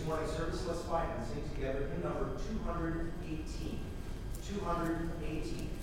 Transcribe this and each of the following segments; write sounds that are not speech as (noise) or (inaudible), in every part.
this morning service, let's find and sing together hymn number 218. 218.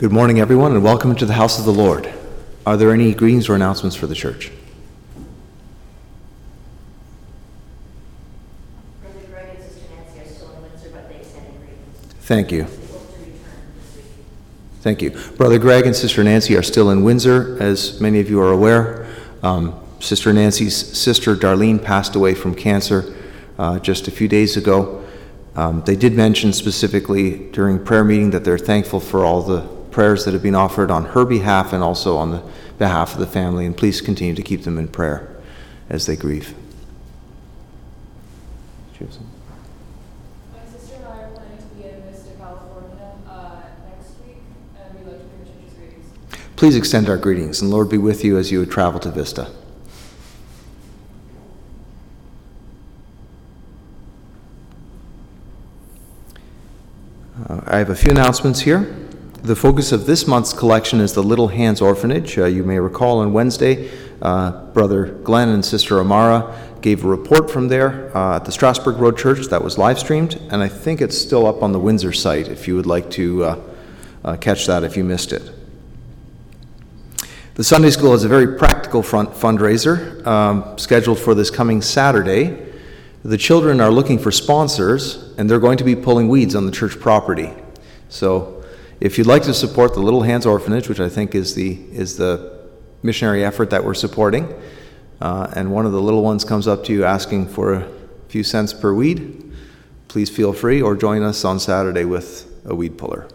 Good morning, everyone, and welcome to the house of the Lord. Are there any greetings or announcements for the church? Brother Greg and Sister Nancy are still in Windsor, but they extended greetings. Thank you. They hope to return this week. Thank you. Brother Greg and Sister Nancy are still in Windsor, as many of you are aware. Um, Sister Nancy's sister Darlene passed away from cancer uh, just a few days ago. Um, they did mention specifically during prayer meeting that they're thankful for all the prayers that have been offered on her behalf and also on the behalf of the family, and please continue to keep them in prayer as they grieve. My sister and I are planning to be in Vista, California uh, next week, and we'd like to bring church's greetings. Please extend our greetings, and Lord be with you as you travel to Vista. Uh, I have a few announcements here. The focus of this month's collection is the Little Hands Orphanage. Uh, you may recall on Wednesday, uh, Brother Glenn and Sister Amara gave a report from there uh, at the Strasbourg Road Church that was live streamed, and I think it's still up on the Windsor site if you would like to uh, uh, catch that if you missed it. The Sunday School is a very practical front fundraiser um, scheduled for this coming Saturday. The children are looking for sponsors, and they're going to be pulling weeds on the church property. So if you'd like to support the Little Hands Orphanage, which I think is the, is the missionary effort that we're supporting, uh, and one of the little ones comes up to you asking for a few cents per weed, please feel free or join us on Saturday with a weed puller.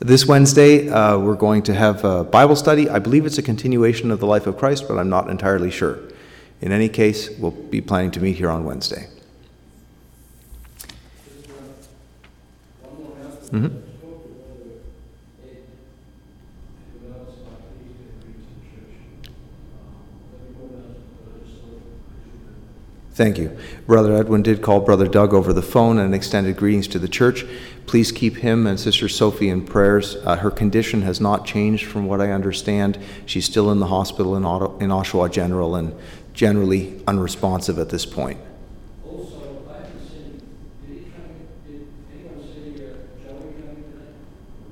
This Wednesday, uh, we're going to have a Bible study. I believe it's a continuation of the life of Christ, but I'm not entirely sure. In any case, we'll be planning to meet here on Wednesday. Mm-hmm. Thank you. Brother Edwin did call Brother Doug over the phone and extended greetings to the church. Please keep him and Sister Sophie in prayers. Uh, her condition has not changed from what I understand. She's still in the hospital in, Otto, in Oshawa General and generally unresponsive at this point. Also, I haven't seen, did he come, did anyone see uh, Joey coming today?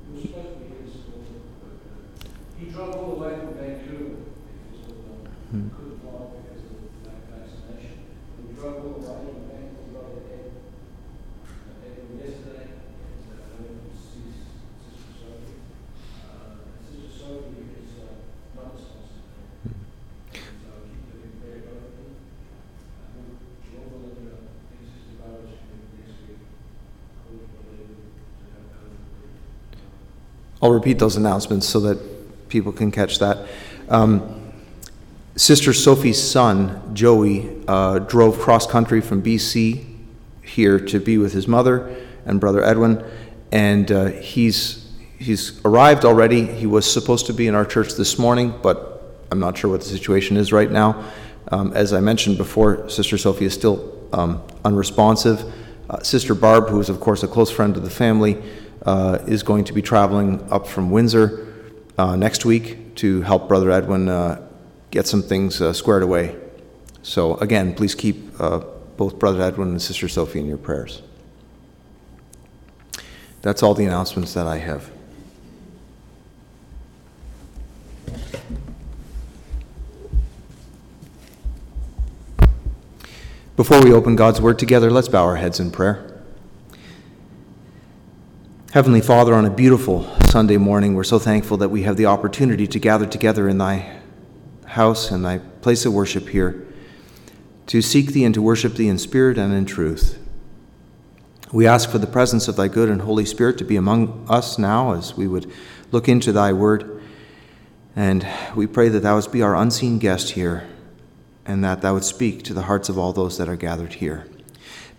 He was supposed to be here this morning, but uh, he drove all the way from Vancouver because of, um, couldn't fly because of the vaccination. He drove all the way from Vancouver, he got ahead, ahead from yesterday, and uh, I went to see his Sister Sophie. Uh, Sister Sophie is uh, not responsive. So keep them in prayer, both of them. I hope Lord willing, uh, things is developed next week. Hope we're able to have COVID. I'll repeat those announcements so that people can catch that. Um, Sister Sophie's son, Joey, uh, drove cross country from BC here to be with his mother and brother Edwin, and uh, he's he's arrived already. He was supposed to be in our church this morning, but I'm not sure what the situation is right now. Um, as I mentioned before, Sister Sophie is still um, unresponsive. Uh, Sister Barb, who is of course a close friend of the family, uh, is going to be traveling up from Windsor uh, next week to help Brother Edwin uh, get some things uh, squared away. So, again, please keep uh, both Brother Edwin and Sister Sophie in your prayers. That's all the announcements that I have. Before we open God's Word together, let's bow our heads in prayer. Heavenly Father, on a beautiful Sunday morning, we're so thankful that we have the opportunity to gather together in Thy house and Thy place of worship here to seek Thee and to worship Thee in spirit and in truth. We ask for the presence of Thy good and Holy Spirit to be among us now as we would look into Thy Word. And we pray that Thou wouldst be our unseen guest here and that Thou would speak to the hearts of all those that are gathered here.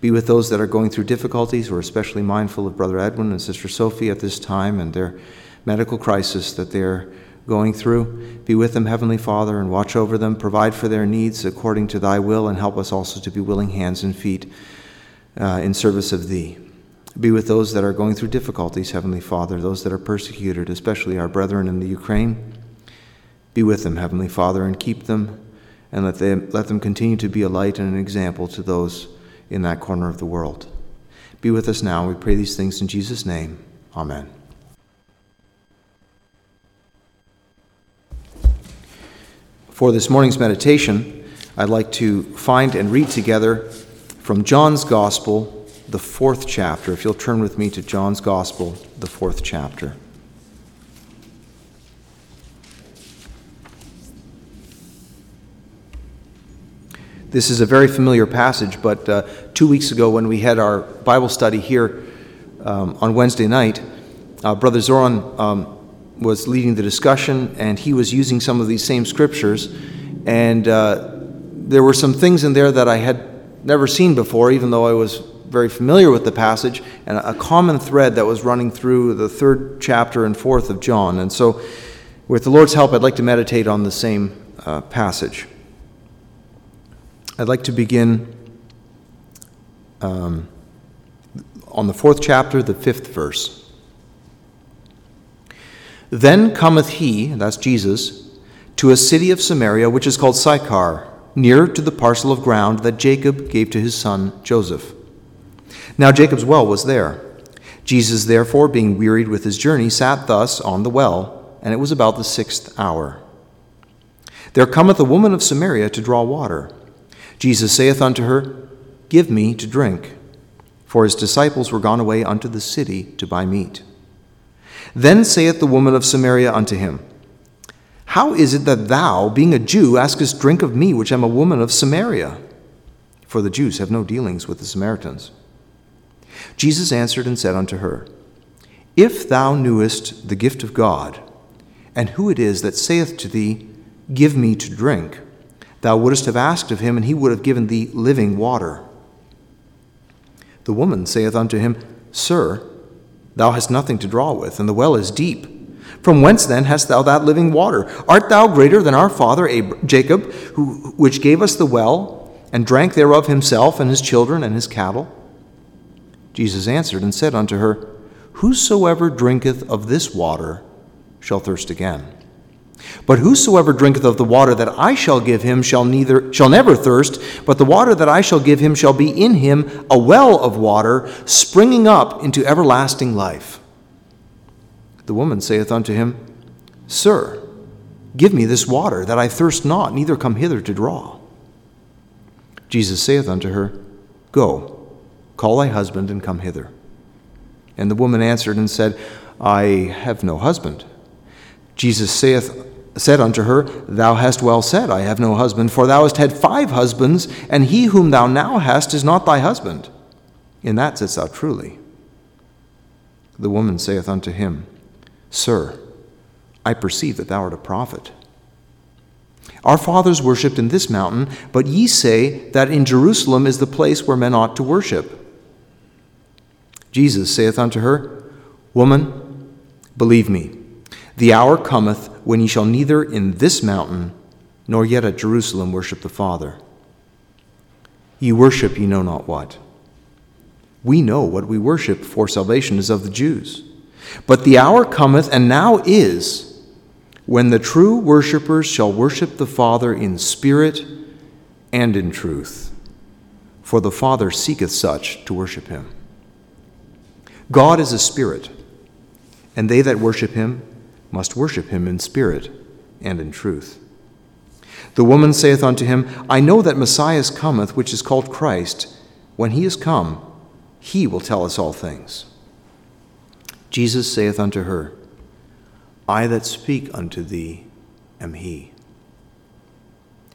Be with those that are going through difficulties. We're especially mindful of Brother Edwin and Sister Sophie at this time and their medical crisis that they're going through. Be with them, Heavenly Father, and watch over them. Provide for their needs according to Thy will, and help us also to be willing hands and feet uh, in service of Thee. Be with those that are going through difficulties, Heavenly Father, those that are persecuted, especially our brethren in the Ukraine. Be with them, Heavenly Father, and keep them, and let them, let them continue to be a light and an example to those in that corner of the world. Be with us now. We pray these things in Jesus' name. Amen. For this morning's meditation, I'd like to find and read together from John's Gospel, the fourth chapter. If you'll turn with me to John's Gospel, the fourth chapter. This is a very familiar passage, but uh, two weeks ago when we had our Bible study here um, on Wednesday night, uh, Brother Zoran um, was leading the discussion and he was using some of these same scriptures. And uh, there were some things in there that I had never seen before, even though I was very familiar with the passage, and a common thread that was running through the third chapter and fourth of John. And so, with the Lord's help, I'd like to meditate on the same uh, passage. I'd like to begin um, on the fourth chapter, the fifth verse. Then cometh he, that's Jesus, to a city of Samaria which is called Sychar, near to the parcel of ground that Jacob gave to his son Joseph. Now Jacob's well was there. Jesus, therefore, being wearied with his journey, sat thus on the well, and it was about the sixth hour. There cometh a woman of Samaria to draw water. Jesus saith unto her, Give me to drink. For his disciples were gone away unto the city to buy meat. Then saith the woman of Samaria unto him, How is it that thou, being a Jew, askest drink of me, which am a woman of Samaria? For the Jews have no dealings with the Samaritans. Jesus answered and said unto her, If thou knewest the gift of God, and who it is that saith to thee, Give me to drink, thou wouldst have asked of him, and he would have given thee living water. The woman saith unto him, Sir, thou hast nothing to draw with, and the well is deep. From whence then hast thou that living water? Art thou greater than our father Ab- Jacob, who, which gave us the well, and drank thereof himself, and his children, and his cattle? Jesus answered and said unto her, Whosoever drinketh of this water shall thirst again. But whosoever drinketh of the water that I shall give him shall neither shall never thirst, but the water that I shall give him shall be in him a well of water springing up into everlasting life. The woman saith unto him, Sir, give me this water, that I thirst not, neither come hither to draw. Jesus saith unto her, Go Call thy husband and come hither. And the woman answered and said, I have no husband. Jesus saith, said unto her, Thou hast well said, I have no husband, for thou hast had five husbands, and he whom thou now hast is not thy husband. In that saidst thou truly. The woman saith unto him, Sir, I perceive that thou art a prophet. Our fathers worshipped in this mountain, but ye say that in Jerusalem is the place where men ought to worship. Jesus saith unto her, Woman, believe me, the hour cometh when ye shall neither in this mountain nor yet at Jerusalem worship the Father. Ye worship ye know not what. We know what we worship, for salvation is of the Jews. But the hour cometh, and now is, when the true worshippers shall worship the Father in spirit and in truth. For the Father seeketh such to worship him. God is a spirit, and they that worship him must worship him in spirit and in truth. The woman saith unto him, I know that Messiah cometh, which is called Christ. When he is come, he will tell us all things. Jesus saith unto her, I that speak unto thee am he.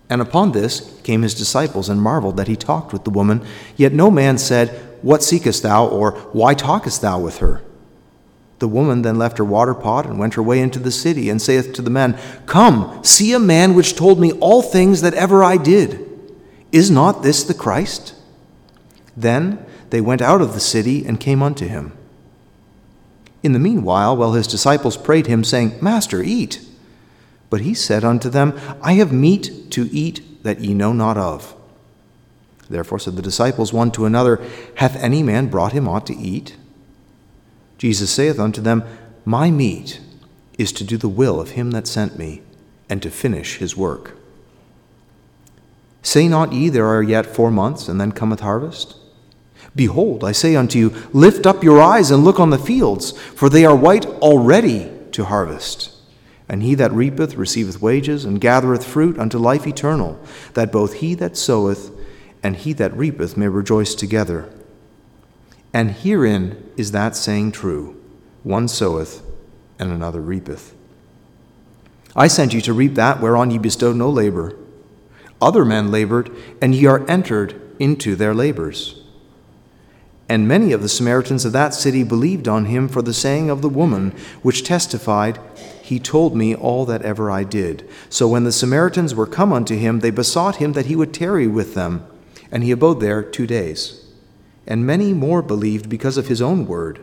And upon this came his disciples and marveled that he talked with the woman, yet no man said, what seekest thou? or Why talkest thou with her? The woman then left her water pot and went her way into the city, and saith to the men, Come, see a man which told me all things that ever I did. Is not this the Christ? Then they went out of the city and came unto him. In the meanwhile, while his disciples prayed him, saying, Master, eat. But he said unto them, I have meat to eat that ye know not of. Therefore said the disciples one to another, Hath any man brought him aught to eat? Jesus saith unto them, My meat is to do the will of him that sent me, and to finish his work. Say not ye, There are yet four months, and then cometh harvest? Behold, I say unto you, Lift up your eyes and look on the fields, for they are white already to harvest. And he that reapeth receiveth wages, and gathereth fruit unto life eternal, that both he that soweth and he that reapeth may rejoice together. And herein is that saying true one soweth, and another reapeth. I sent you to reap that whereon ye bestowed no labor. Other men labored, and ye are entered into their labors. And many of the Samaritans of that city believed on him for the saying of the woman, which testified, He told me all that ever I did. So when the Samaritans were come unto him, they besought him that he would tarry with them and he abode there two days. And many more believed because of his own word,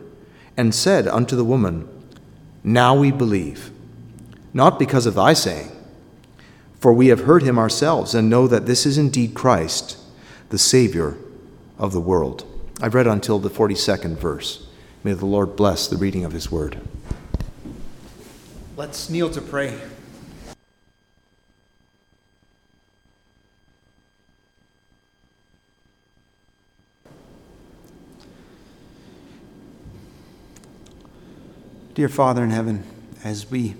and said unto the woman, Now we believe, not because of thy saying, for we have heard him ourselves, and know that this is indeed Christ, the Savior of the world. I've read until the 42nd verse. May the Lord bless the reading of his word. Let's kneel to pray. Dear Father in heaven, as we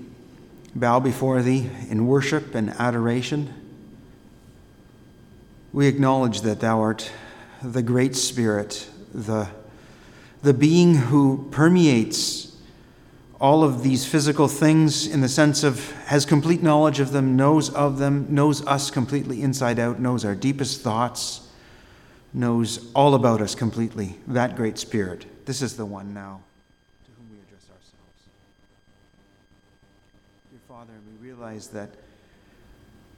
bow before Thee in worship and adoration, we acknowledge that Thou art the great Spirit, the, the being who permeates all of these physical things in the sense of has complete knowledge of them, knows of them, knows us completely inside out, knows our deepest thoughts, knows all about us completely, that great Spirit. this is the one now to whom we address ourselves. Dear Father, we realize that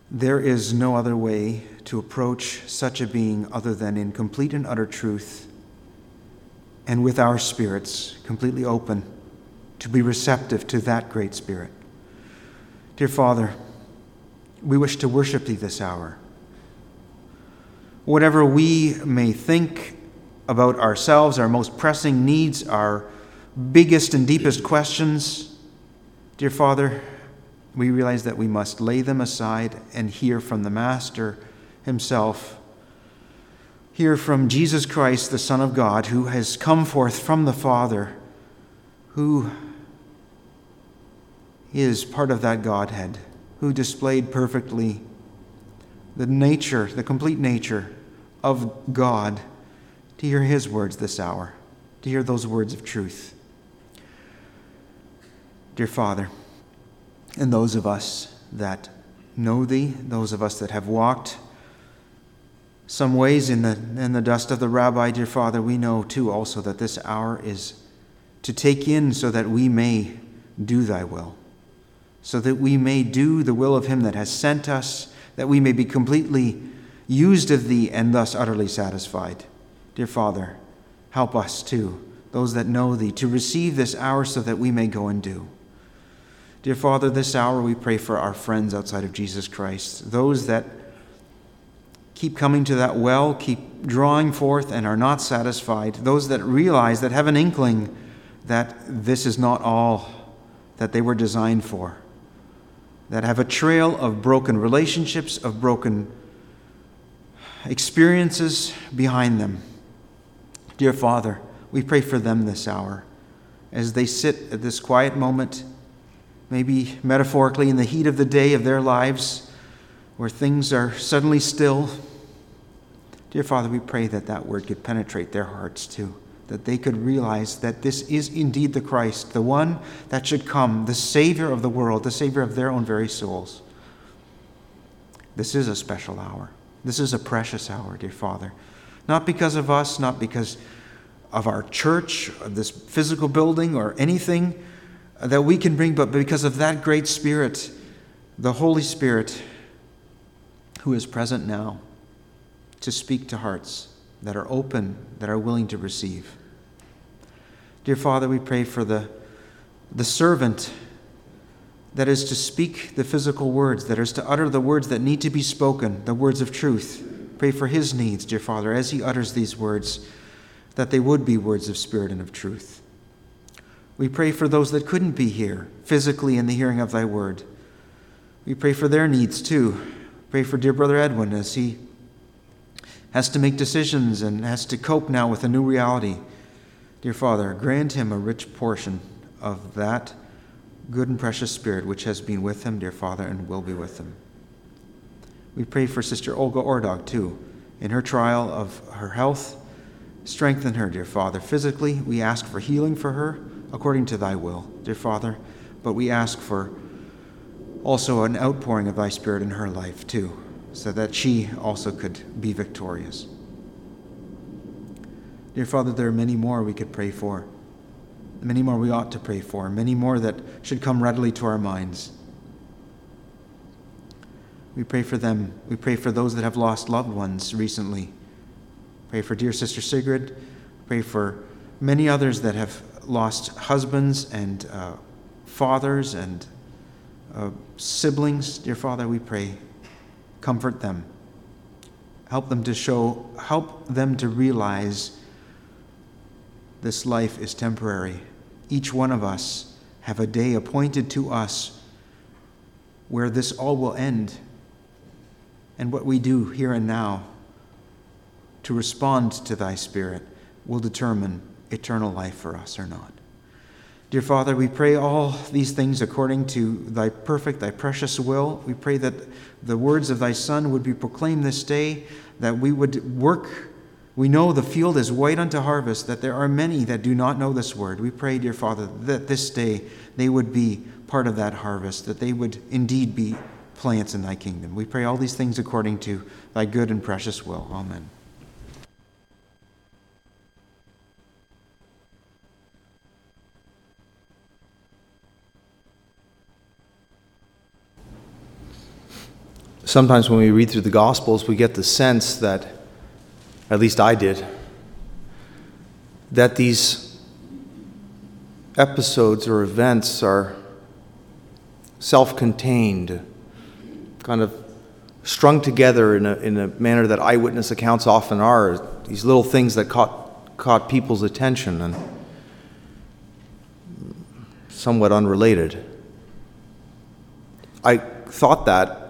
there is no other way to approach such a being other than in complete and utter truth and with our spirits completely open to be receptive to that great Spirit. Dear Father, we wish to worship Thee this hour. Whatever we may think about ourselves, our most pressing needs, our biggest and deepest questions, dear Father, we realize that we must lay them aside and hear from the Master Himself. Hear from Jesus Christ, the Son of God, who has come forth from the Father, who is part of that Godhead, who displayed perfectly the nature, the complete nature of God, to hear His words this hour, to hear those words of truth. Dear Father, and those of us that know Thee, those of us that have walked some ways in the, in the dust of the rabbi, dear Father, we know too also that this hour is to take in so that we may do Thy will, so that we may do the will of Him that has sent us, that we may be completely used of Thee and thus utterly satisfied. Dear Father, help us too, those that know Thee, to receive this hour so that we may go and do. Dear Father, this hour we pray for our friends outside of Jesus Christ, those that keep coming to that well, keep drawing forth and are not satisfied, those that realize, that have an inkling that this is not all that they were designed for, that have a trail of broken relationships, of broken experiences behind them. Dear Father, we pray for them this hour as they sit at this quiet moment, maybe metaphorically in the heat of the day of their lives, where things are suddenly still. Dear Father, we pray that that word could penetrate their hearts too, that they could realize that this is indeed the Christ, the one that should come, the Savior of the world, the Savior of their own very souls. This is a special hour. This is a precious hour, dear Father. Not because of us, not because of our church, of this physical building, or anything that we can bring, but because of that great Spirit, the Holy Spirit, who is present now to speak to hearts that are open, that are willing to receive. Dear Father, we pray for the, the servant that is to speak the physical words, that is to utter the words that need to be spoken, the words of truth. Pray for his needs, dear Father, as he utters these words, that they would be words of spirit and of truth. We pray for those that couldn't be here physically in the hearing of thy word. We pray for their needs too. Pray for dear brother Edwin as he has to make decisions and has to cope now with a new reality. Dear Father, grant him a rich portion of that good and precious Spirit which has been with him, dear Father, and will be with him. We pray for Sister Olga Ordog, too, in her trial of her health. Strengthen her, dear Father. Physically, we ask for healing for her according to thy will, dear Father, but we ask for also an outpouring of thy Spirit in her life, too so that she also could be victorious. Dear Father, there are many more we could pray for, many more we ought to pray for, many more that should come readily to our minds. We pray for them. We pray for those that have lost loved ones recently. Pray for dear Sister Sigrid. Pray for many others that have lost husbands and uh, fathers and uh, siblings. Dear Father, we pray comfort them. Help them to show, help them to realize this life is temporary. Each one of us have a day appointed to us where this all will end. And what we do here and now to respond to thy Spirit will determine eternal life for us or not. Dear Father, we pray all these things according to thy perfect, thy precious will. We pray that the words of thy Son would be proclaimed this day, that we would work. We know the field is white unto harvest, that there are many that do not know this word. We pray, dear Father, that this day they would be part of that harvest, that they would indeed be plants in thy kingdom. We pray all these things according to thy good and precious will. Amen. Sometimes when we read through the Gospels, we get the sense that, at least I did, that these episodes or events are self contained, kind of strung together in a, in a manner that eyewitness accounts often are, these little things that caught, caught people's attention and somewhat unrelated. I thought that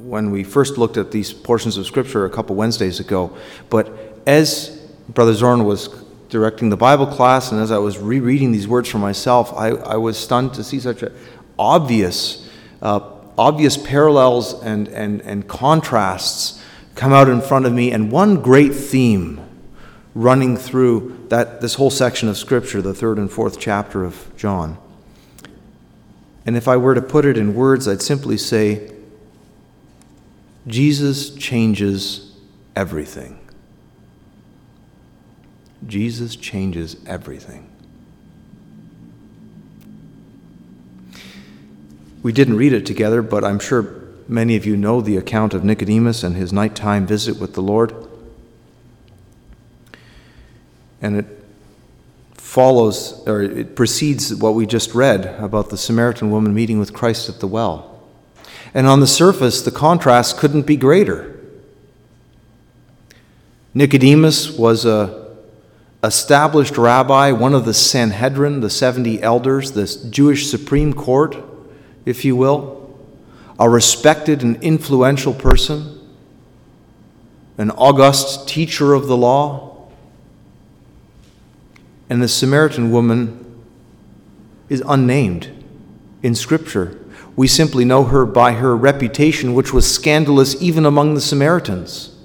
when we first looked at these portions of Scripture a couple Wednesdays ago, but as Brother Zoran was directing the Bible class and as I was rereading these words for myself, I, I was stunned to see such a obvious uh, obvious parallels and, and, and contrasts come out in front of me, and one great theme running through that, this whole section of Scripture, the third and fourth chapter of John. And if I were to put it in words, I'd simply say Jesus changes everything. Jesus changes everything. We didn't read it together, but I'm sure many of you know the account of Nicodemus and his nighttime visit with the Lord. And it follows, or it precedes what we just read about the Samaritan woman meeting with Christ at the well. And on the surface, the contrast couldn't be greater. Nicodemus was a established rabbi, one of the Sanhedrin, the 70 elders, the Jewish Supreme Court if you will, a respected and influential person, an august teacher of the law. And the Samaritan woman is unnamed in Scripture. We simply know her by her reputation, which was scandalous even among the Samaritans.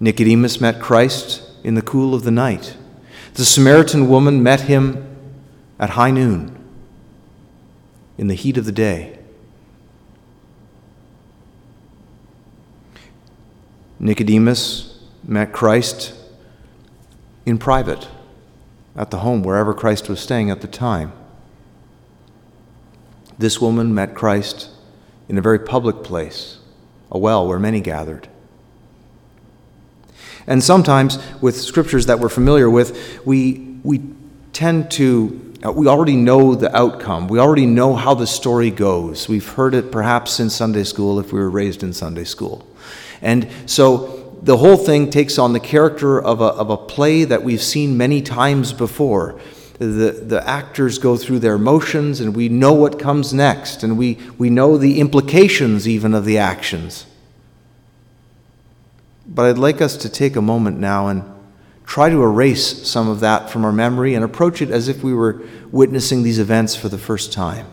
Nicodemus met Christ in the cool of the night. The Samaritan woman met him at high noon in the heat of the day. Nicodemus met Christ in private at the home wherever Christ was staying at the time. This woman met Christ in a very public place, a well where many gathered. And sometimes, with scriptures that we're familiar with, we, we tend to uh, we already know the outcome. We already know how the story goes. We've heard it perhaps in Sunday school if we were raised in Sunday school. And so the whole thing takes on the character of a, of a play that we've seen many times before. The, the actors go through their motions, and we know what comes next, and we, we know the implications even of the actions. But I'd like us to take a moment now and try to erase some of that from our memory and approach it as if we were witnessing these events for the first time.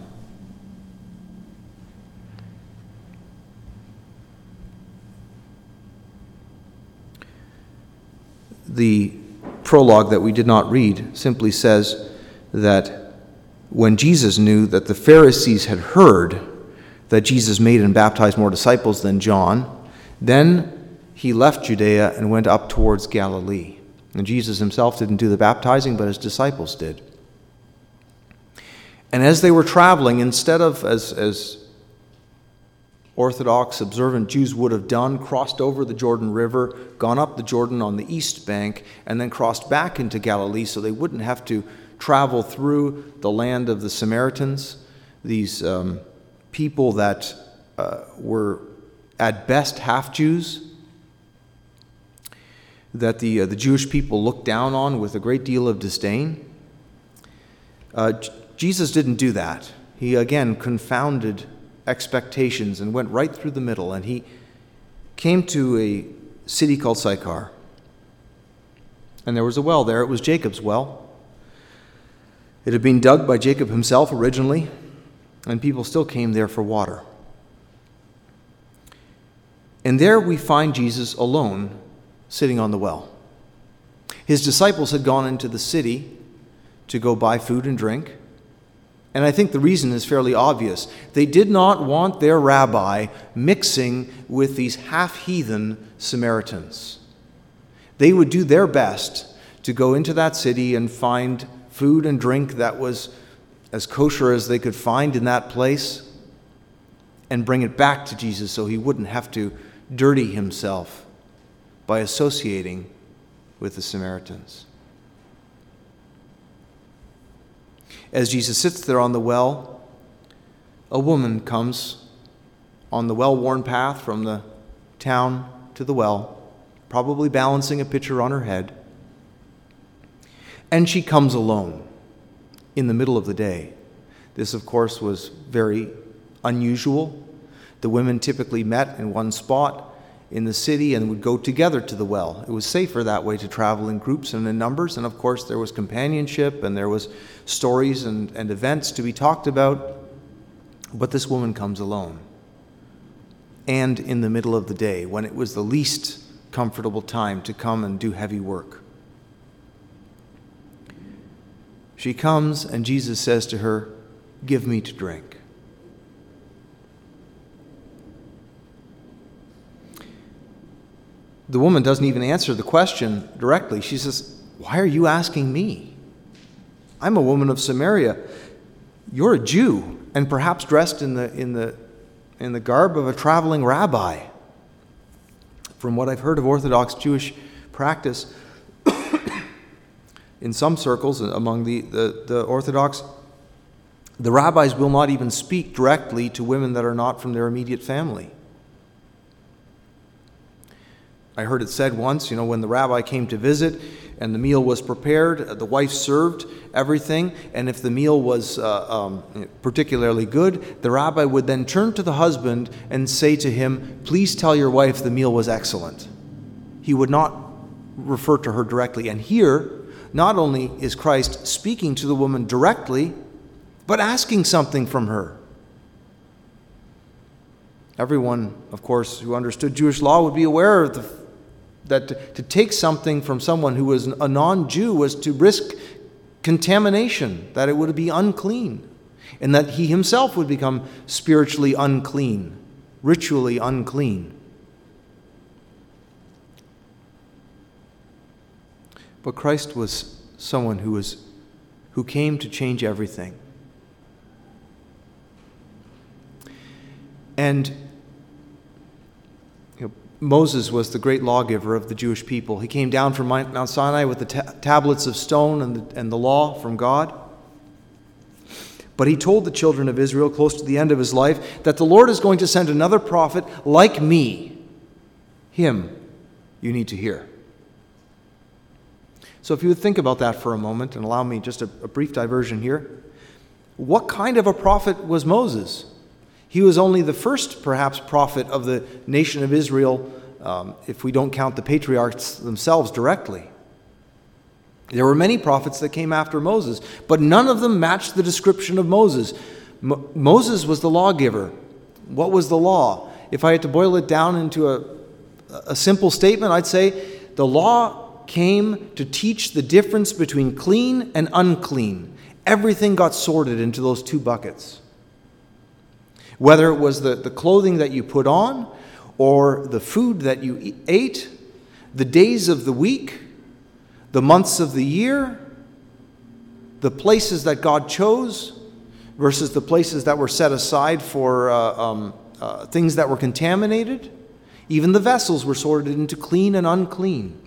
The prologue that we did not read simply says that when Jesus knew that the Pharisees had heard that Jesus made and baptized more disciples than John, then he left Judea and went up towards Galilee. And Jesus himself didn't do the baptizing, but his disciples did. And as they were traveling, instead of, as, as Orthodox observant Jews would have done, crossed over the Jordan River, gone up the Jordan on the east bank, and then crossed back into Galilee so they wouldn't have to travel through the land of the Samaritans, these um, people that uh, were at best half Jews that the, uh, the Jewish people looked down on with a great deal of disdain. Uh, J- Jesus didn't do that. He again confounded expectations and went right through the middle, and he came to a city called Sychar. And there was a well there. It was Jacob's well. It had been dug by Jacob himself originally, and people still came there for water. And there we find Jesus alone sitting on the well. His disciples had gone into the city to go buy food and drink. And I think the reason is fairly obvious. They did not want their rabbi mixing with these half heathen Samaritans. They would do their best to go into that city and find food and drink that was as kosher as they could find in that place. and bring it back to Jesus so he wouldn't have to dirty himself by associating with the Samaritans. As Jesus sits there on the well, a woman comes on the well worn path from the town to the well, probably balancing a pitcher on her head. And she comes alone in the middle of the day. This, of course, was very unusual. The women typically met in one spot in the city and would go together to the well. It was safer that way to travel in groups and in numbers, and of course, there was companionship and there was stories and, and events to be talked about. But this woman comes alone. And in the middle of the day, when it was the least comfortable time to come and do heavy work. She comes, and Jesus says to her, Give me to drink. The woman doesn't even answer the question directly. She says, Why are you asking me? I'm a woman of Samaria. You're a Jew, and perhaps dressed in the, in the, in the garb of a traveling rabbi. From what I've heard of Orthodox Jewish practice, (coughs) in some circles among the, the, the Orthodox, the rabbis will not even speak directly to women that are not from their immediate family. I heard it said once, you know, when the rabbi came to visit and the meal was prepared, the wife served everything, and if the meal was uh, um, particularly good, the rabbi would then turn to the husband and say to him, Please tell your wife the meal was excellent. He would not refer to her directly. And here, not only is Christ speaking to the woman directly, but asking something from her. Everyone, of course, who understood Jewish law would be aware of the, that to, take something from someone who was a non Jew was to risk contamination, that it would be unclean, and that he himself would become spiritually unclean, ritually unclean. But Christ was someone who was who came to change everything. And Moses was the great lawgiver of the Jewish people. He came down from Mount Sinai with the ta- tablets of stone and the, and the law from God. But he told the children of Israel close to the end of his life that the Lord is going to send another prophet like me. Him you need to hear. So, if you would think about that for a moment and allow me just a, a brief diversion here. What kind of a prophet was Moses? He was only the first, perhaps, prophet of the nation of Israel, um, if we don't count the patriarchs themselves directly. There were many prophets that came after Moses, but none of them matched the description of Moses. Mo- Moses was the lawgiver. What was the law? If I had to boil it down into a, a simple statement, I'd say the law came to teach the difference between clean and unclean. Everything got sorted into those two buckets. Whether it was the, the clothing that you put on, or the food that you ate, the days of the week, the months of the year, the places that God chose versus the places that were set aside for uh, um, uh, things that were contaminated. Even the vessels were sorted into clean and unclean.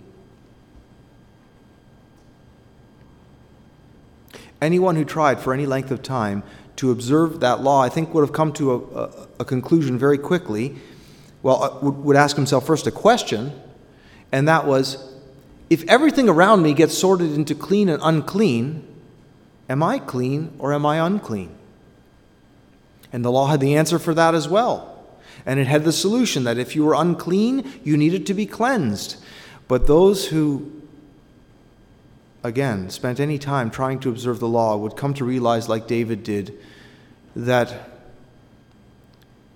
Anyone who tried for any length of time to observe that law, I think, would have come to a, a, a conclusion very quickly. Well, uh, would, would ask himself first a question, and that was if everything around me gets sorted into clean and unclean, am I clean or am I unclean? And the law had the answer for that as well. And it had the solution that if you were unclean, you needed to be cleansed. But those who again, spent any time trying to observe the law would come to realize, like David did, that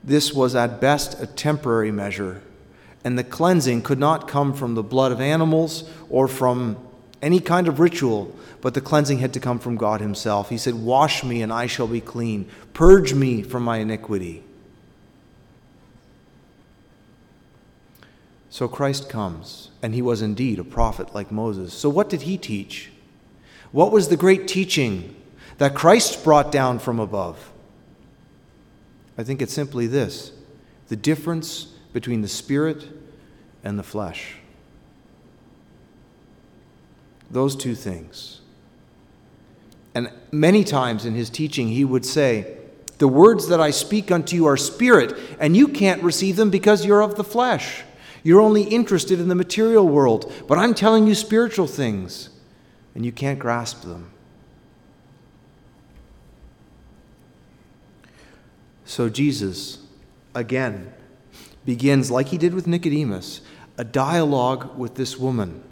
this was at best a temporary measure, and the cleansing could not come from the blood of animals or from any kind of ritual, but the cleansing had to come from God Himself. He said, Wash me, and I shall be clean. Purge me from my iniquity. So Christ comes, and he was indeed a prophet like Moses. So, what did he teach? What was the great teaching that Christ brought down from above? I think it's simply this the difference between the spirit and the flesh. Those two things. And many times in his teaching, he would say, The words that I speak unto you are spirit, and you can't receive them because you're of the flesh. You're only interested in the material world, but I'm telling you spiritual things, and you can't grasp them. So Jesus, again, begins, like he did with Nicodemus, a dialogue with this woman,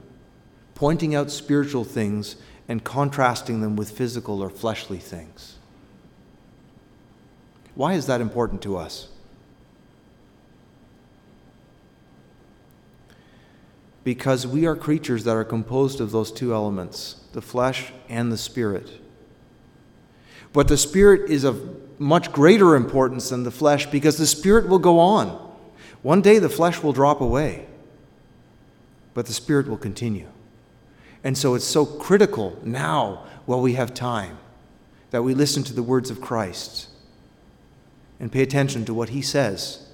pointing out spiritual things and contrasting them with physical or fleshly things. Why is that important to us? Because we are creatures that are composed of those two elements, the flesh and the spirit. But the spirit is of much greater importance than the flesh because the spirit will go on. One day the flesh will drop away, but the spirit will continue. And so it's so critical now, while we have time, that we listen to the words of Christ and pay attention to what he says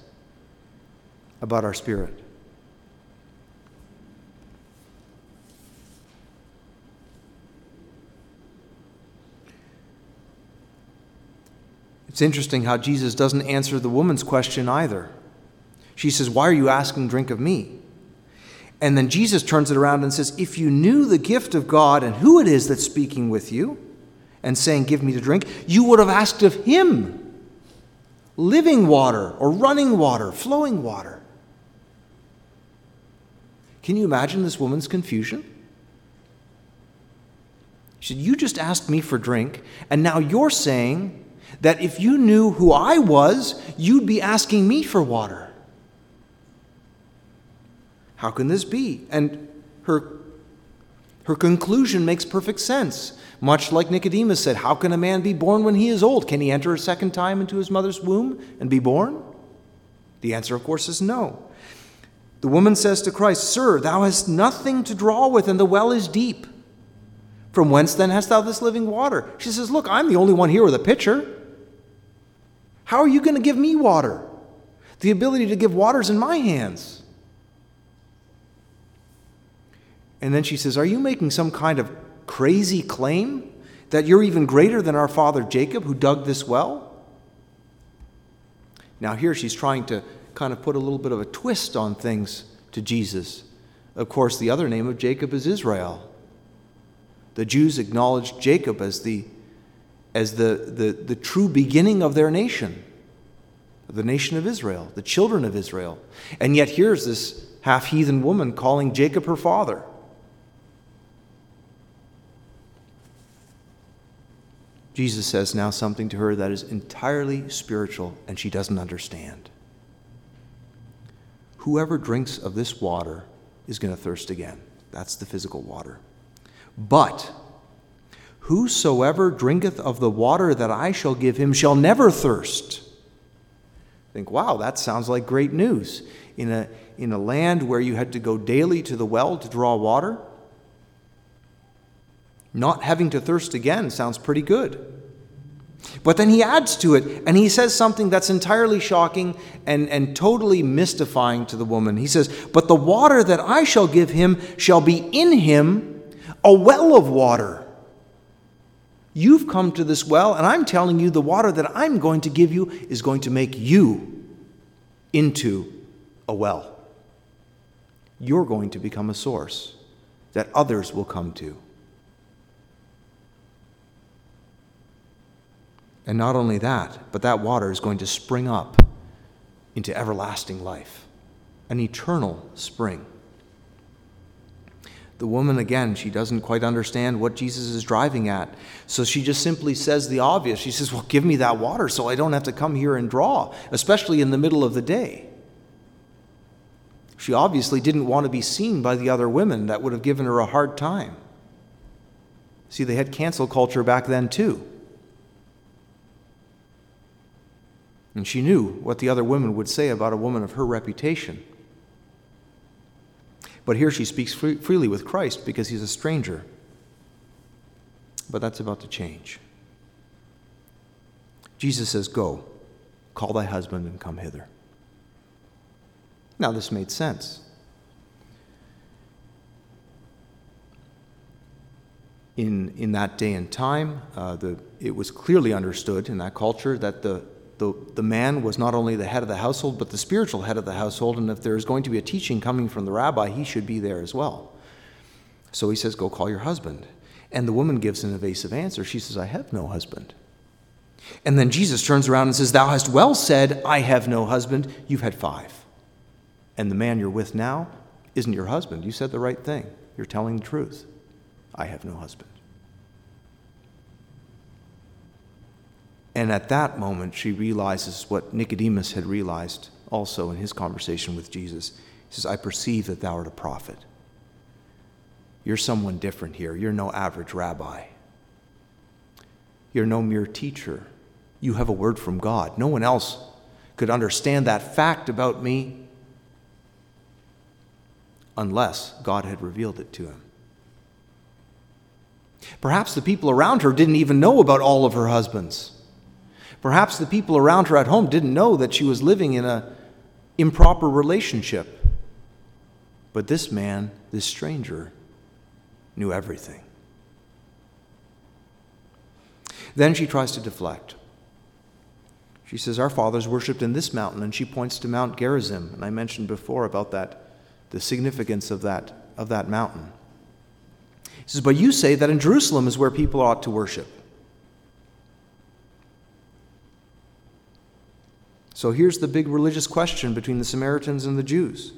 about our spirit. It's interesting how Jesus doesn't answer the woman's question either. She says, Why are you asking drink of me? And then Jesus turns it around and says, If you knew the gift of God and who it is that's speaking with you and saying, Give me to drink, you would have asked of him living water or running water, flowing water. Can you imagine this woman's confusion? She said, You just asked me for drink, and now you're saying that if you knew who I was, you'd be asking me for water. How can this be? And her, her conclusion makes perfect sense. Much like Nicodemus said, How can a man be born when he is old? Can he enter a second time into his mother's womb and be born? The answer, of course, is no. The woman says to Christ, Sir, thou hast nothing to draw with, and the well is deep. From whence then hast thou this living water? She says, Look, I'm the only one here with a pitcher. How are you going to give me water? The ability to give water's in my hands. And then she says, Are you making some kind of crazy claim that you're even greater than our father Jacob who dug this well? Now, here she's trying to kind of put a little bit of a twist on things to Jesus. Of course, the other name of Jacob is Israel. The Jews acknowledged Jacob as the, as the, the, the true beginning of their nation, the nation of Israel, the children of Israel. And yet, here's this half heathen woman calling Jacob her father. Jesus says now something to her that is entirely spiritual and she doesn't understand. Whoever drinks of this water is going to thirst again. That's the physical water. But whosoever drinketh of the water that I shall give him shall never thirst. Think, wow, that sounds like great news. In a, in a land where you had to go daily to the well to draw water, not having to thirst again sounds pretty good. But then he adds to it, and he says something that's entirely shocking and, and totally mystifying to the woman. He says, But the water that I shall give him shall be in him a well of water. You've come to this well, and I'm telling you the water that I'm going to give you is going to make you into a well. You're going to become a source that others will come to. And not only that, but that water is going to spring up into everlasting life, an eternal spring. The woman, again, she doesn't quite understand what Jesus is driving at. So she just simply says the obvious. She says, Well, give me that water so I don't have to come here and draw, especially in the middle of the day. She obviously didn't want to be seen by the other women. That would have given her a hard time. See, they had cancel culture back then, too. And she knew what the other women would say about a woman of her reputation. But here she speaks free, freely with Christ because he's a stranger. But that's about to change. Jesus says, Go, Call thy husband and come hither. Now, this made sense. In, in that day and time, uh, the, it was clearly understood in that culture that the, the, the man was not only the head of the household, but the spiritual head of the household. And if there is going to be a teaching coming from the rabbi, he should be there as well. So he says, Go call your husband. And the woman gives an evasive answer. She says, I have no husband. And then Jesus turns around and says, Thou hast well said, I have no husband. You've had five. And the man you're with now isn't your husband. You said the right thing. You're telling the truth. I have no husband. And at that moment, she realizes what Nicodemus had realized also in his conversation with Jesus. He says, I perceive that thou art a prophet. You're someone different here. You're no average rabbi. You're no mere teacher. You have a word from God. No one else could understand that fact about me unless God had revealed it to him. Perhaps the people around her didn't even know about all of her husbands. Perhaps the people around her at home didn't know that she was living in an improper relationship. But this man, this stranger, knew everything. Then she tries to deflect. She says, Our fathers worshipped in this mountain, and she points to Mount Gerizim. And I mentioned before about that, the significance of that, of that mountain. He says, But you say that in Jerusalem is where people ought to worship. So here's the big religious question between the Samaritans and the Jews.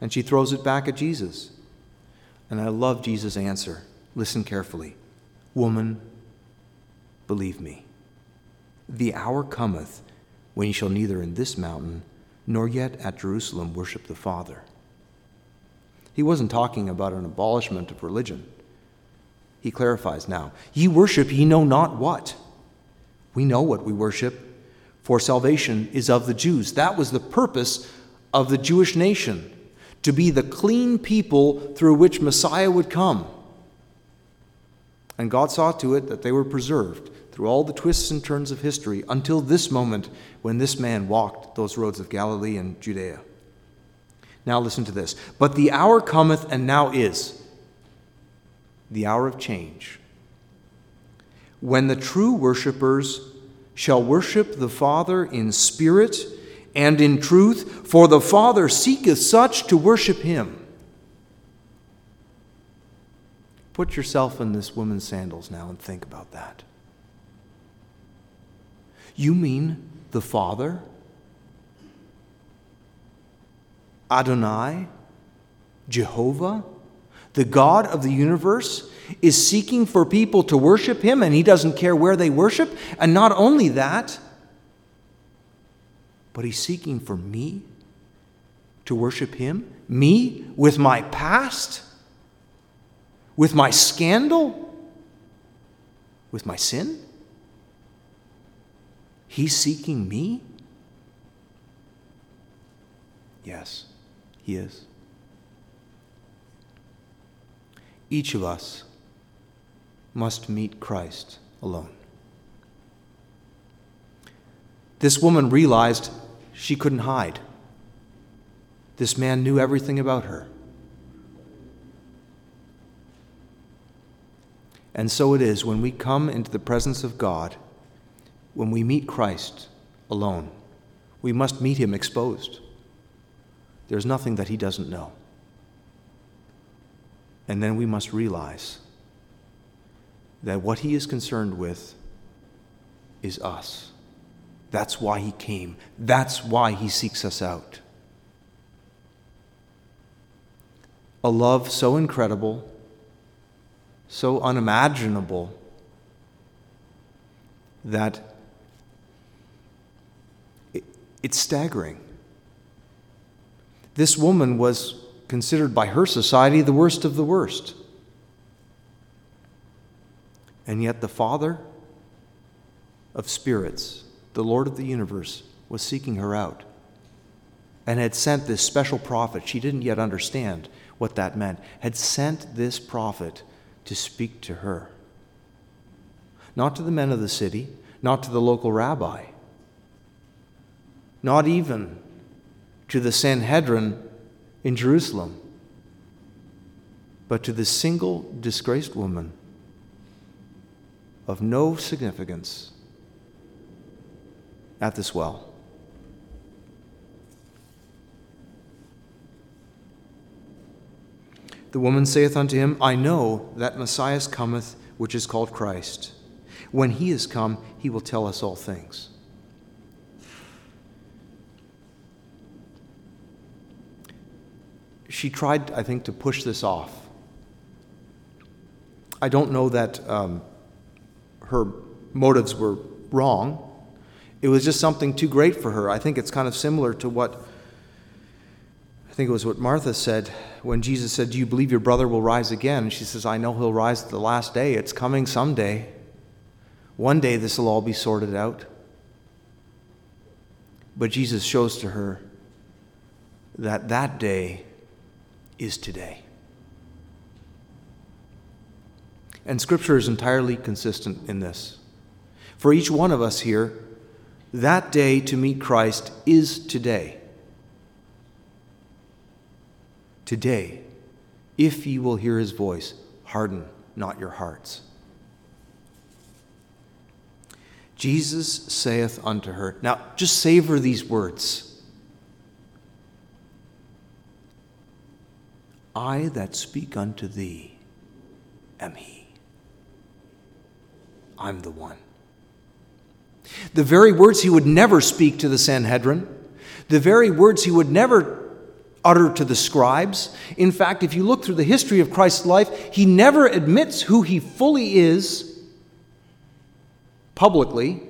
And she throws it back at Jesus. And I love Jesus' answer. Listen carefully. Woman, believe me, the hour cometh when ye shall neither in this mountain nor yet at Jerusalem worship the Father. He wasn't talking about an abolishment of religion. He clarifies now Ye worship ye know not what. We know what we worship, for salvation is of the Jews. That was the purpose of the Jewish nation to be the clean people through which Messiah would come. And God saw to it that they were preserved through all the twists and turns of history until this moment when this man walked those roads of Galilee and Judea. Now listen to this. But the hour cometh and now is the hour of change. When the true worshippers shall worship the Father in spirit and in truth, for the Father seeketh such to worship him. Put yourself in this woman's sandals now and think about that. You mean the Father? Adonai? Jehovah? The God of the universe is seeking for people to worship him, and he doesn't care where they worship. And not only that, but he's seeking for me to worship him? Me with my past? With my scandal? With my sin? He's seeking me? Yes, he is. Each of us must meet Christ alone. This woman realized she couldn't hide. This man knew everything about her. And so it is when we come into the presence of God, when we meet Christ alone, we must meet him exposed. There's nothing that he doesn't know. And then we must realize that what he is concerned with is us. That's why he came. That's why he seeks us out. A love so incredible, so unimaginable, that it's staggering. This woman was considered by her society the worst of the worst. And yet, the Father of spirits, the Lord of the universe, was seeking her out and had sent this special prophet. She didn't yet understand what that meant, had sent this prophet to speak to her. Not to the men of the city, not to the local rabbi, not even to the Sanhedrin in Jerusalem, but to the single disgraced woman of no significance at this well. The woman saith unto him, I know that Messiah cometh, which is called Christ. When he is come, he will tell us all things. She tried, I think, to push this off. I don't know that um, her motives were wrong. It was just something too great for her. I think it's kind of similar to what I think it was what Martha said when Jesus said, Do you believe your brother will rise again? And she says, I know he'll rise at the last day. It's coming someday. One day this will all be sorted out. But Jesus shows to her that that day is today. And Scripture is entirely consistent in this. For each one of us here, that day to meet Christ is today. Today, if ye will hear his voice, harden not your hearts. Jesus saith unto her, now just savor these words I that speak unto thee am he. I'm the one. The very words he would never speak to the Sanhedrin, the very words he would never utter to the scribes. In fact, if you look through the history of Christ's life, he never admits who he fully is publicly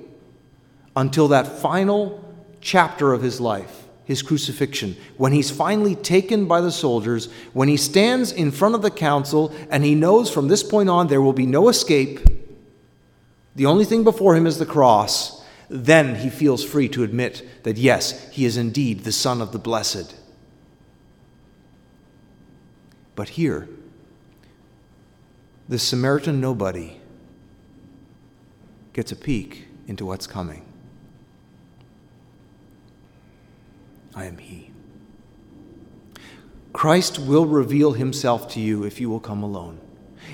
until that final chapter of his life, his crucifixion, when he's finally taken by the soldiers, when he stands in front of the council and he knows from this point on there will be no escape. The only thing before him is the cross. Then he feels free to admit that, yes, he is indeed the Son of the Blessed. But here, the Samaritan nobody gets a peek into what's coming. I am He. Christ will reveal Himself to you if you will come alone.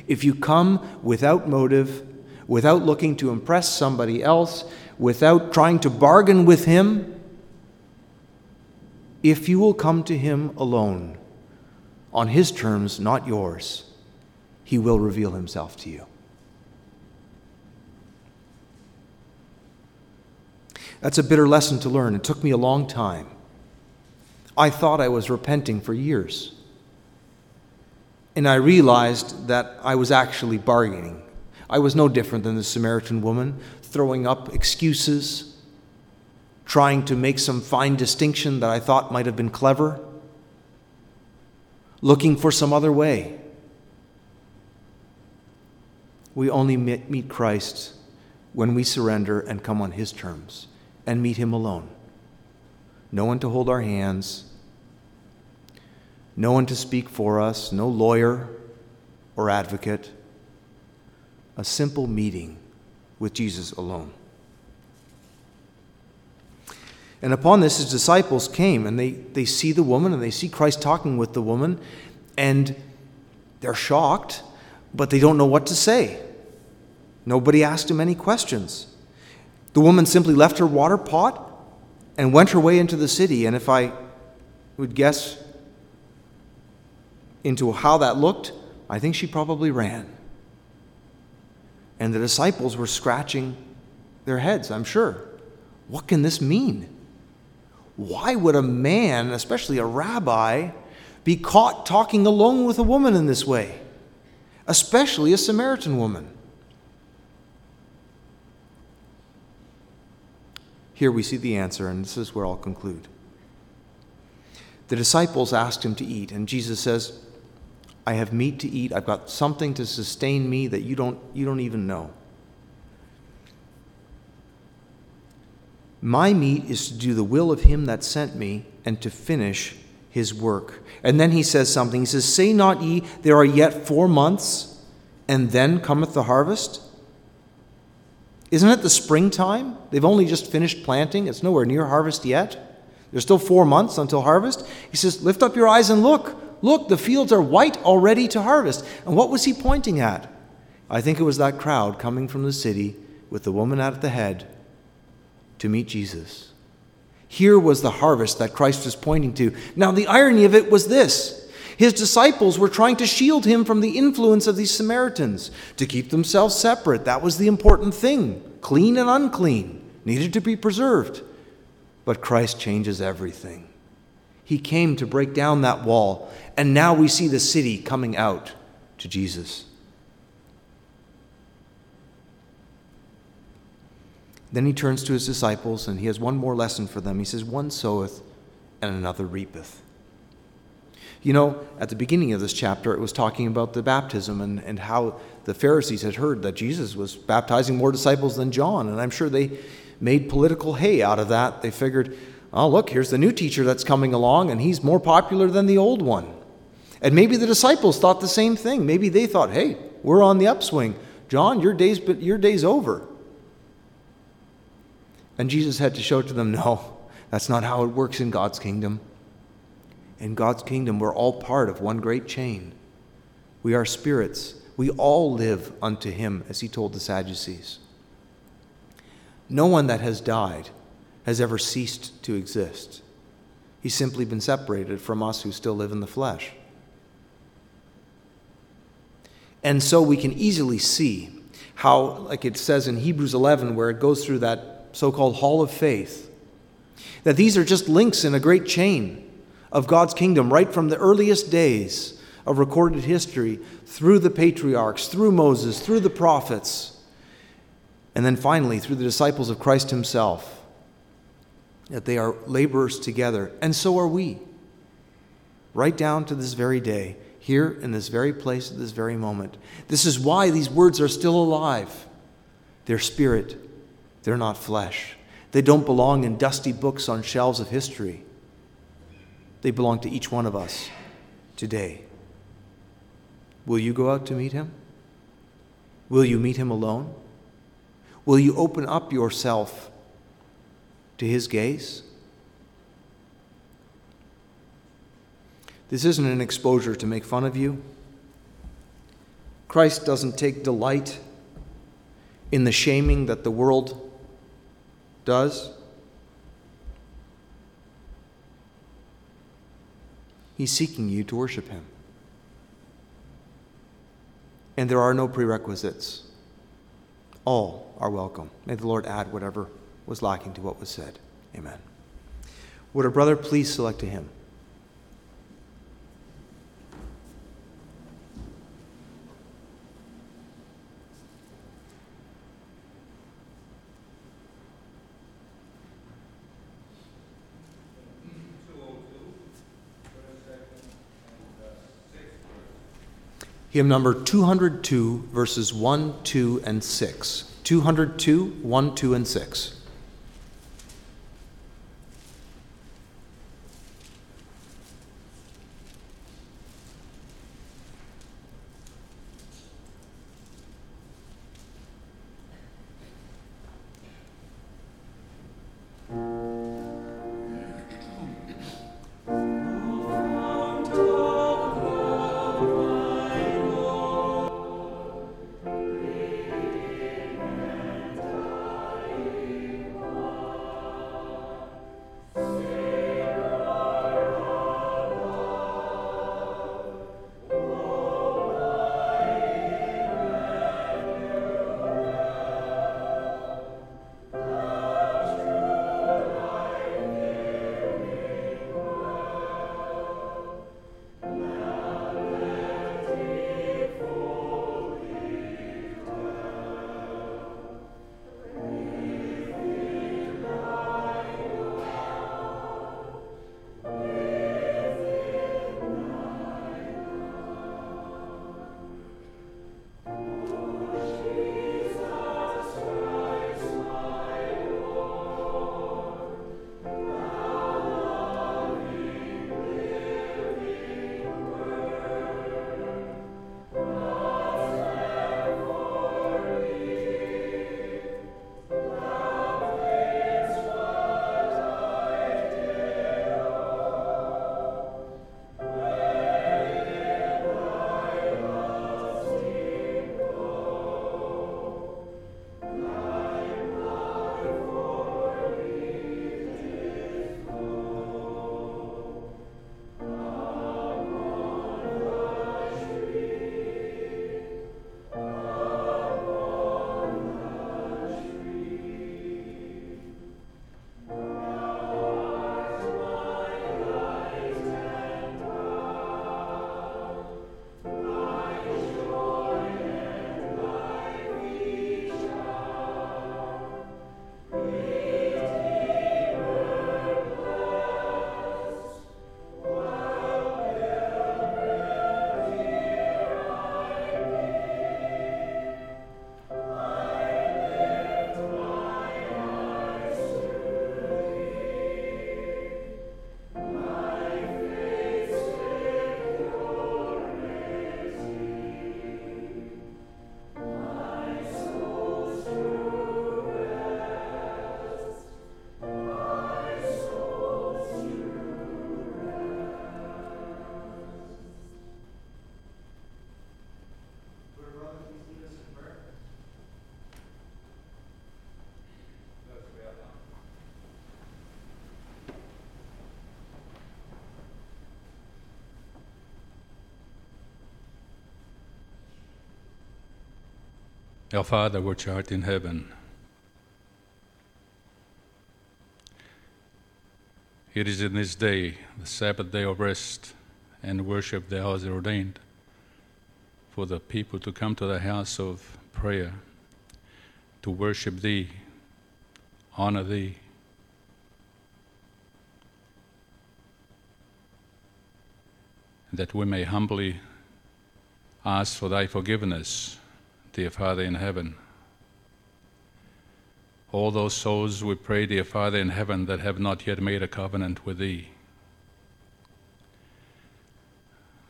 If you come without motive, without looking to impress somebody else, without trying to bargain with Him, if you will come to Him alone, on His terms, not yours, He will reveal Himself to you. That's a bitter lesson to learn. It took me a long time. I thought I was repenting for years. And I realized that I was actually bargaining. I was no different than the Samaritan woman, throwing up excuses, trying to make some fine distinction that I thought might have been clever, looking for some other way. We only meet Christ when we surrender and come on His terms and meet Him alone. No one to hold our hands, no one to speak for us, no lawyer or advocate. A simple meeting with Jesus alone. And upon this, his disciples came and they, they see the woman and they see Christ talking with the woman, and they're shocked, but they don't know what to say. Nobody asked him any questions. The woman simply left her water pot and went her way into the city. And if I would guess into how that looked, I think she probably ran. And the disciples were scratching their heads, I'm sure. What can this mean? Why would a man, especially a rabbi, be caught talking alone with a woman in this way? Especially a Samaritan woman. Here we see the answer, and this is where I'll conclude. The disciples asked him to eat, and Jesus says, I have meat to eat. I've got something to sustain me that you don't, you don't even know. My meat is to do the will of him that sent me and to finish his work. And then he says something. He says, Say not ye, there are yet four months, and then cometh the harvest? Isn't it the springtime? They've only just finished planting, it's nowhere near harvest yet. There's still four months until harvest. He says, Lift up your eyes and look. Look, the fields are white already to harvest. And what was he pointing at? I think it was that crowd coming from the city with the woman at the head to meet Jesus. Here was the harvest that Christ was pointing to. Now, the irony of it was this his disciples were trying to shield him from the influence of these Samaritans, to keep themselves separate. That was the important thing. Clean and unclean needed to be preserved. But Christ changes everything. He came to break down that wall, and now we see the city coming out to Jesus. Then he turns to his disciples and he has one more lesson for them. He says, One soweth and another reapeth. You know, at the beginning of this chapter, it was talking about the baptism and, and how the Pharisees had heard that Jesus was baptizing more disciples than John. And I'm sure they made political hay out of that. They figured, oh, look, here's the new teacher that's coming along, and he's more popular than the old one. And maybe the disciples thought the same thing. Maybe they thought, hey, we're on the upswing. John, your day's, your day's over. And Jesus had to show to them, no, that's not how it works in God's kingdom. In God's kingdom, we're all part of one great chain. We are spirits. We all live unto Him, as He told the Sadducees. No one that has died has ever ceased to exist. He's simply been separated from us who still live in the flesh. And so we can easily see how, like it says in Hebrews 11, where it goes through that so called hall of faith. That these are just links in a great chain of God's kingdom, right from the earliest days of recorded history, through the patriarchs, through Moses, through the prophets, and then finally through the disciples of Christ Himself. That they are laborers together, and so are we. Right down to this very day, here in this very place at this very moment. This is why these words are still alive. Their spirit they're not flesh. They don't belong in dusty books on shelves of history. They belong to each one of us today. Will you go out to meet him? Will you meet him alone? Will you open up yourself to his gaze? This isn't an exposure to make fun of you. Christ doesn't take delight in the shaming that the world does. He's seeking you to worship Him. And there are no prerequisites. All are welcome. May the Lord add whatever was lacking to what was said. Amen. Would a brother please select a hymn? Hymn number 202, verses 1, 2, and 6. 202, 1, 2, and 6. Our Father, which art in heaven, it is in this day, the Sabbath day of rest and worship thou hast ordained for the people to come to the house of prayer, to worship thee, honor thee. That we may humbly ask for thy forgiveness, dear Father in heaven. All those souls we pray, dear Father in heaven, that have not yet made a covenant with thee,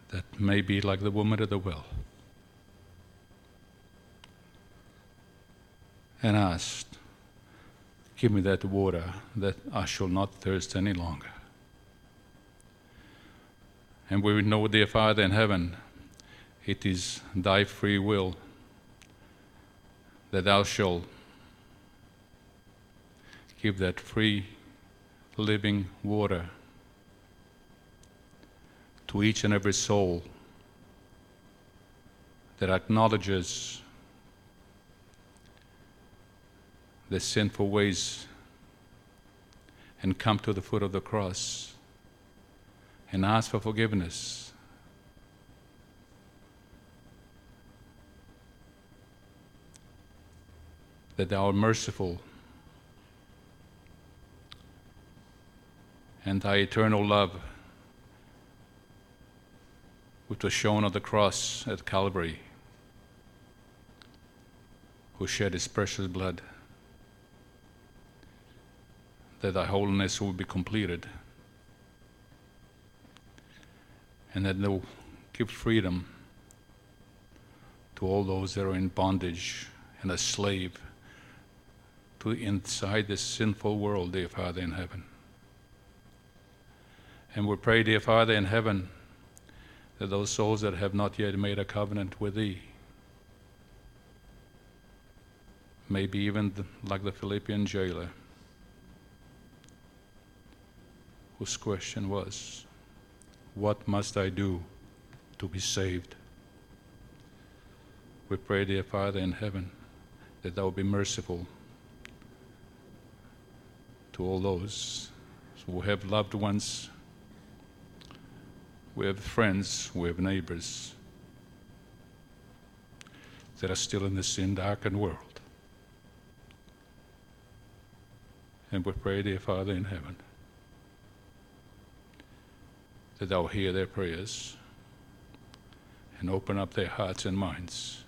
that may be like the woman at the well, and asked, Give me that water that I shall not thirst any longer. And we know, dear Father in heaven, it is thy free will that thou shalt give that free living water to each and every soul that acknowledges their sinful ways and come to the foot of the cross and ask for forgiveness. That thou art merciful and thy eternal love, which was shown on the cross at Calvary, who shed his precious blood, that thy holiness will be completed, and that thou give freedom to all those that are in bondage and a slave to inside this sinful world, dear Father in heaven. And we pray, dear Father in heaven, that those souls that have not yet made a covenant with Thee, maybe even the, like the Philippian jailer, whose question was, What must I do to be saved? We pray, dear Father in heaven, that Thou be merciful to all those who have loved ones we have friends, we have neighbors that are still in this sin darkened world. And we pray, dear Father in heaven, that thou hear their prayers and open up their hearts and minds,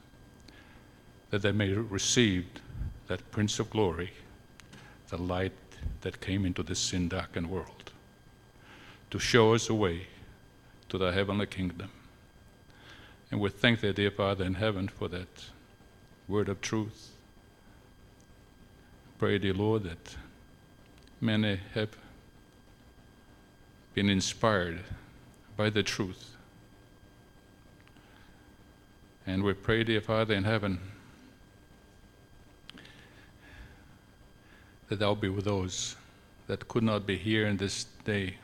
that they may receive that Prince of Glory, the light that came into this sin darkened world, to show us a way to the heavenly kingdom. And we thank thee, dear Father in heaven, for that word of truth. Pray, dear Lord, that many have been inspired by the truth. And we pray, dear Father in heaven, that thou be with those that could not be here in this day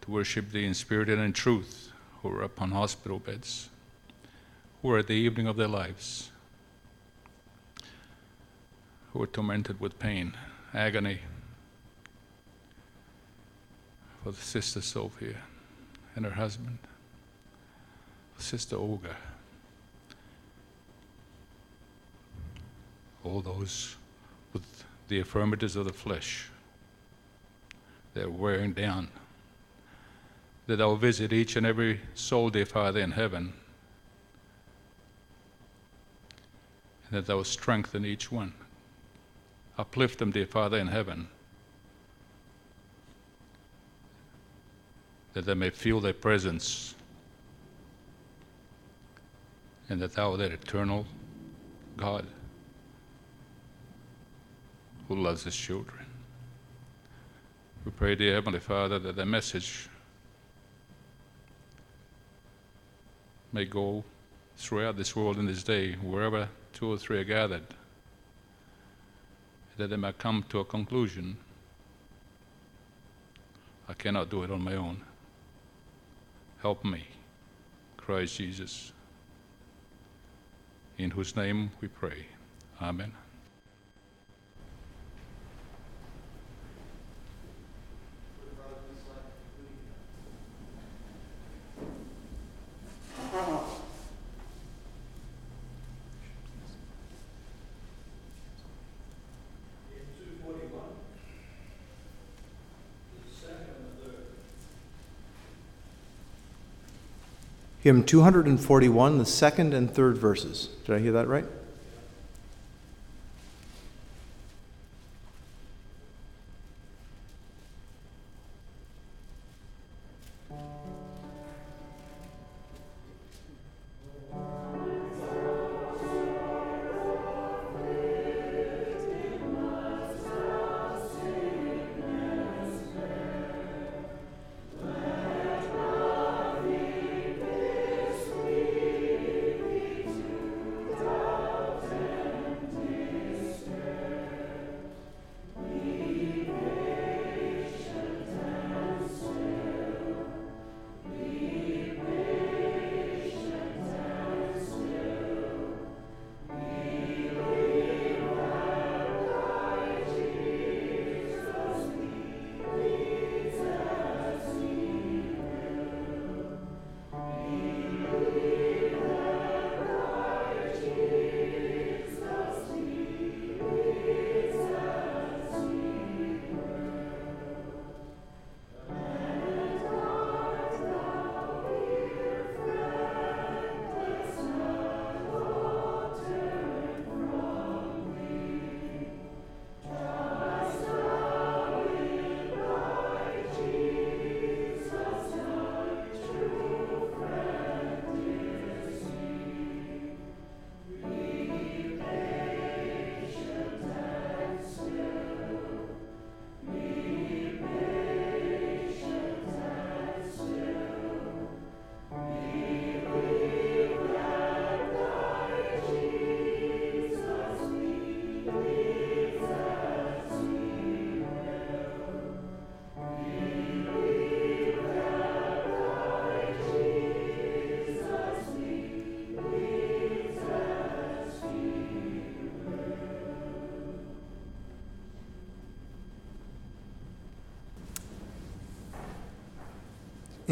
to worship thee in spirit and in truth, who are upon hospital beds, who are at the evening of their lives, who are tormented with pain, agony, for the sister Sophia and her husband, sister Olga, all those the infirmities of the flesh, they're wearing down. That I'll visit each and every soul, dear Father, in heaven, and that Thou will strengthen each one. Uplift them, dear Father, in heaven, that they may feel Thy presence, and that Thou, that eternal God, who loves His children. We pray, dear Heavenly Father, that the message may go throughout this world in this day, wherever two or three are gathered, that they may come to a conclusion. I cannot do it on my own. Help me, Christ Jesus. in whose name we pray. Amen. In two forty-one, the second and the third. Hymn 241, the second and third verses. Did I hear that right?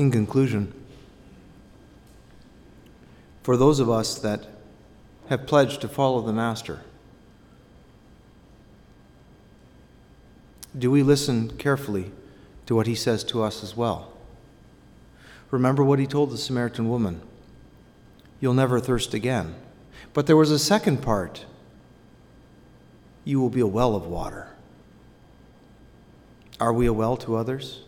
In conclusion, for those of us that have pledged to follow the Master, do we listen carefully to what he says to us as well? Remember what he told the Samaritan woman You'll never thirst again. But there was a second part you will be a well of water. Are we a well to others?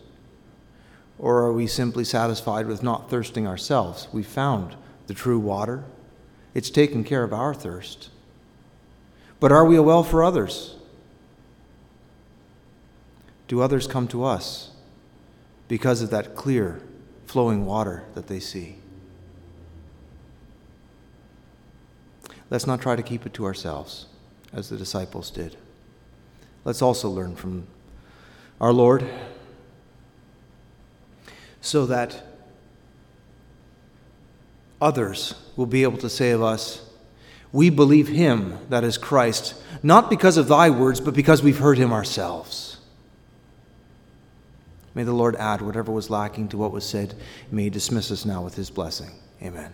Or are we simply satisfied with not thirsting ourselves? We found the true water, it's taken care of our thirst. But are we a well for others? Do others come to us because of that clear, flowing water that they see? Let's not try to keep it to ourselves, as the disciples did. Let's also learn from our Lord so that others will be able to say of us, We believe him, that is Christ, not because of thy words, but because we've heard him ourselves. May the Lord add whatever was lacking to what was said. May he dismiss us now with his blessing. Amen.